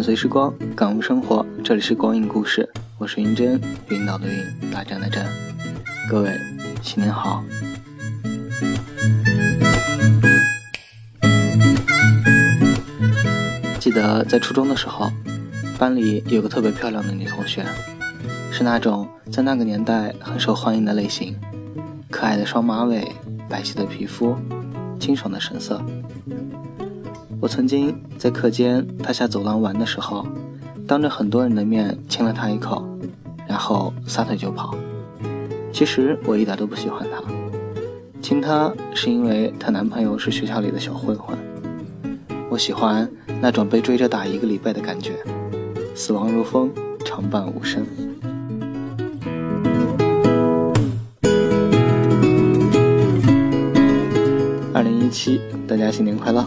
伴随时光，感悟生活。这里是光影故事，我是云真，云岛的云，大战的战。各位，新年好！记得在初中的时候，班里有个特别漂亮的女同学，是那种在那个年代很受欢迎的类型，可爱的双马尾，白皙的皮肤，清爽的神色。我曾经在课间她下走廊玩的时候，当着很多人的面亲了她一口，然后撒腿就跑。其实我一点都不喜欢她，亲她是因为她男朋友是学校里的小混混。我喜欢那种被追着打一个礼拜的感觉，死亡如风，长伴无声。二零一七，大家新年快乐！